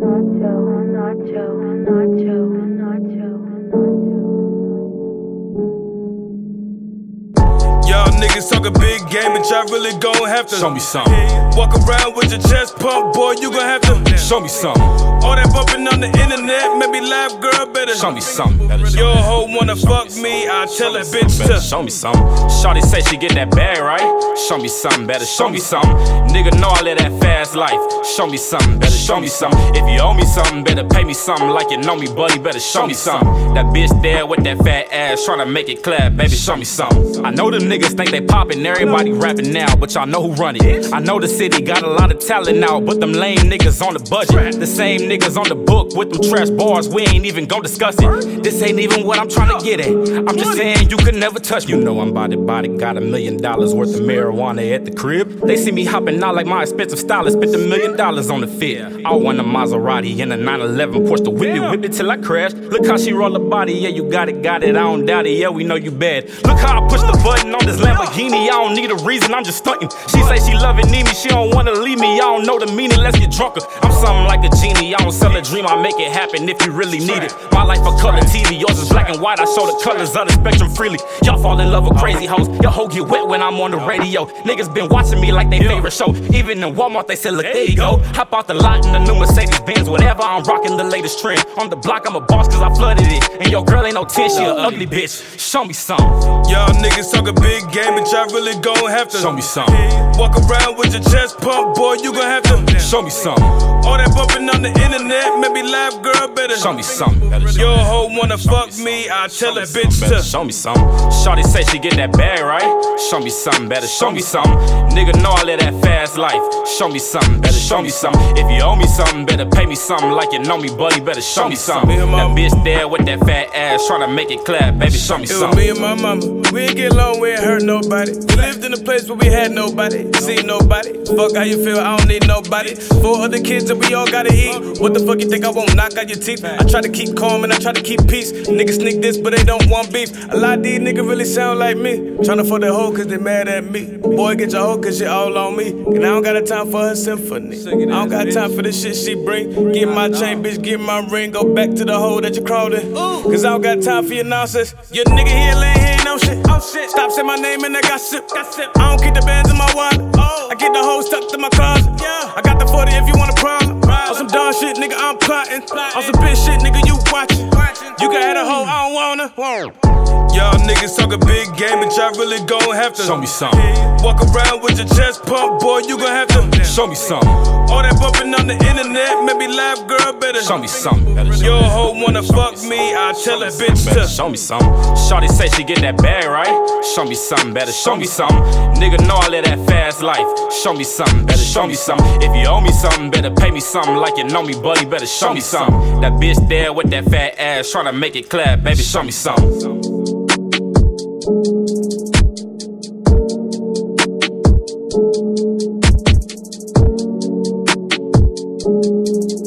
nacho, nacho, nacho, nacho, nacho. Niggas talk a big game, but y'all really gon' have to Show me something. Walk around with your chest pumped, boy, you gon' have to Show me something. All that bumping on the internet, maybe live girl better Show me something. Your hoe wanna fuck me, I tell that bitch to show me something. Shawty say she get that bag right. Show me something, better show me something. Nigga know I live that fast life. Show me something, better show me something. If you owe me something, better pay me something. Like you know me, buddy, better show me something. That bitch there with that fat ass, tryna make it clap, baby, show me something. I know them niggas think they poppin', everybody rapping now, but y'all know who run it. I know the city got a lot of talent now, but them lame niggas on the budget. The same niggas on the book with them trash bars, we ain't even gon' discuss it. This ain't even what I'm tryna get at. I'm just saying you could never touch me. You know I'm body body, got a million dollars worth of marijuana at the crib. They see me hopping out like my expensive stylist, spent a million dollars on the fit. I want a Maserati and a 911, push the whip it, whip it till I crash. Look how she roll the body, yeah, you got it, got it, I don't doubt it, yeah, we know you bad. Look how I push the button on this Lamborghini, I don't need a reason, I'm just stunting. She say she love it, need me, she don't wanna leave me, I don't know the meaning, let's get drunker. I'm something like a genie, I don't sell a dream, I make it happen if you really need it. My life a color TV, yours is black and white, I show the colors of the spectrum freely. Y'all fall in love with crazy hoes, your hoe get wet when I'm on the radio. Niggas been watching me like they favorite show. Even in Walmart, they say, look, there you go. Hop out the lot in the new Mercedes Benz, whatever, I'm rocking the latest trend. On the block, I'm a boss cause I flooded it. And your girl ain't no 10, she a ugly bitch. Show me something. Y'all niggas talk a big game, but y'all really gon' have to Show me something. Walk around with your chest pumped, boy, you gon' have to Show me something. All that bumping on the internet, maybe live girl better Show me something. Your hoe wanna fuck me, I tell that bitch to Show me something. Shawty say she get that bag right. Show me something, better show me something. Nigga know I live that fast life. Show me something, better show me something. If you owe me something, better pay me something. Like you know me, buddy, better show me something. Me and my- That bitch there with that fat ass, tryna make it clap, baby, show me It was me and my mama. We ain't get along, we ain't hurt nobody. We lived in a place where we had nobody, seen nobody. Fuck how you feel, I don't need nobody. Four other kids and we all gotta eat. What the fuck you think I won't knock out your teeth? I try to keep calm and I try to keep peace. Niggas sneak this, but they don't want beef. A lot of these niggas really sound like me. Tryna fuck that hoe cause they mad at me. Boy, get your hoe cause she all on me. And I don't got a time for her symphony. I don't got time for the shit she bring. Get my chain, bitch, get my ring. Go back to the hole that you crawled in. Cause I don't got time for your nonsense. Your nigga here laying here ain't no oh, shit. Stop saying my name and I got sip. I don't keep the bands in my wallet. I get the hoes tucked in my closet. I got the 40 if you want a problem. On some dog shit, nigga, I'm plotting. On some bitch shit, nigga, you watching. You can have a hoe, I don't wanna. Y'all niggas talk a big game, but y'all really gon' have to Show me something. Walk around with your chest pumped, boy, you gon' have to Show me something. All that bumping on the internet, maybe live girl better Show me something. Your hoe wanna fuck me, I tell that bitch to show me something. Shawty say she get that bag right. Show me something, better show me something. Nigga know I live that fast life. Show me something, better show me something. If you owe me something, better pay me something. Like you know me, buddy, better show me something. That bitch there with that fat ass, tryna make it clap, baby, show me something. Thank you.